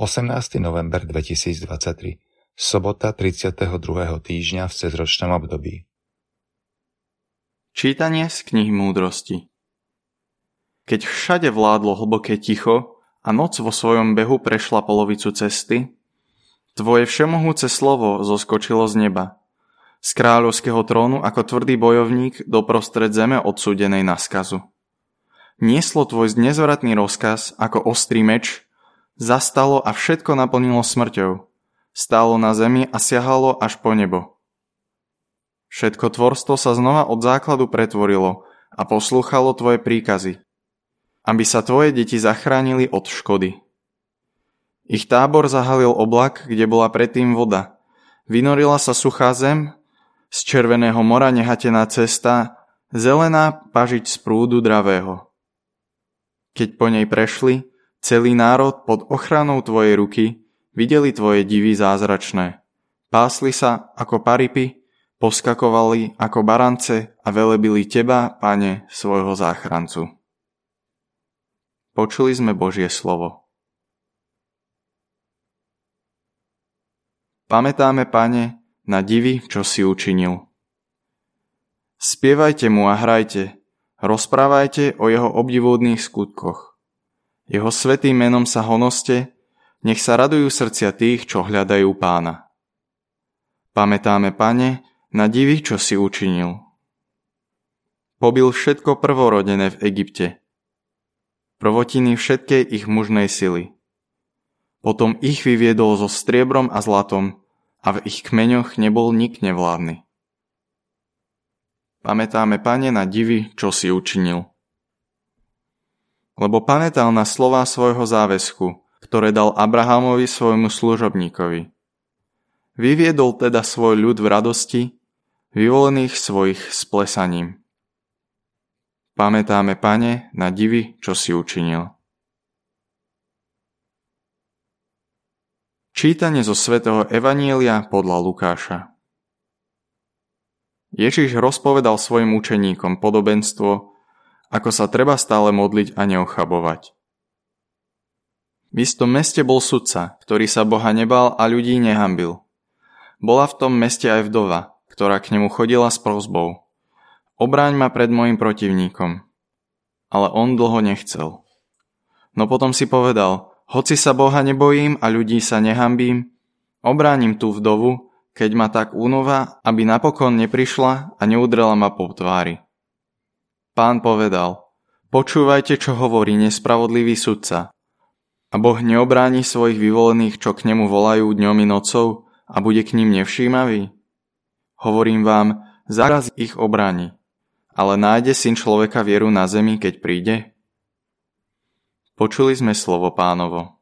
18. november 2023 Sobota 32. týždňa v cezročnom období Čítanie z knihy múdrosti Keď všade vládlo hlboké ticho a noc vo svojom behu prešla polovicu cesty, tvoje všemohúce slovo zoskočilo z neba. Z kráľovského trónu ako tvrdý bojovník doprostred zeme odsúdenej na skazu. Nieslo tvoj nezvratný rozkaz ako ostrý meč, zastalo a všetko naplnilo smrťou. Stálo na zemi a siahalo až po nebo. Všetko tvorstvo sa znova od základu pretvorilo a poslúchalo tvoje príkazy, aby sa tvoje deti zachránili od škody. Ich tábor zahalil oblak, kde bola predtým voda. Vynorila sa suchá zem, z červeného mora nehatená cesta, zelená pažiť z prúdu dravého. Keď po nej prešli, celý národ pod ochranou tvojej ruky videli tvoje divy zázračné. Pásli sa ako paripy, poskakovali ako barance a velebili teba, pane, svojho záchrancu. Počuli sme Božie slovo. Pamätáme, pane, na divy, čo si učinil. Spievajte mu a hrajte, Rozprávajte o jeho obdivodných skutkoch. Jeho svetým menom sa honoste, nech sa radujú srdcia tých, čo hľadajú pána. Pamätáme, pane, na divy, čo si učinil. Pobil všetko prvorodené v Egypte. Prvotiny všetkej ich mužnej sily. Potom ich vyviedol so striebrom a zlatom a v ich kmeňoch nebol nik nevládny. Pamätáme, pane, na divy, čo si učinil. Lebo pamätal na slova svojho záväzku, ktoré dal Abrahamovi svojmu služobníkovi. Vyviedol teda svoj ľud v radosti, vyvolených svojich s plesaním. Pamätáme, pane, na divy, čo si učinil. Čítanie zo svätého Evanielia podľa Lukáša Ježiš rozpovedal svojim učeníkom podobenstvo, ako sa treba stále modliť a neochabovať. V istom meste bol sudca, ktorý sa Boha nebal a ľudí nehambil. Bola v tom meste aj vdova, ktorá k nemu chodila s prozbou. Obráň ma pred môjim protivníkom. Ale on dlho nechcel. No potom si povedal, hoci sa Boha nebojím a ľudí sa nehambím, obránim tú vdovu, keď ma tak únova, aby napokon neprišla a neudrela ma po tvári. Pán povedal, počúvajte, čo hovorí nespravodlivý sudca. A Boh neobráni svojich vyvolených, čo k nemu volajú dňom i nocou a bude k ním nevšímavý? Hovorím vám, zaraz ich obráni. Ale nájde syn človeka vieru na zemi, keď príde? Počuli sme slovo pánovo.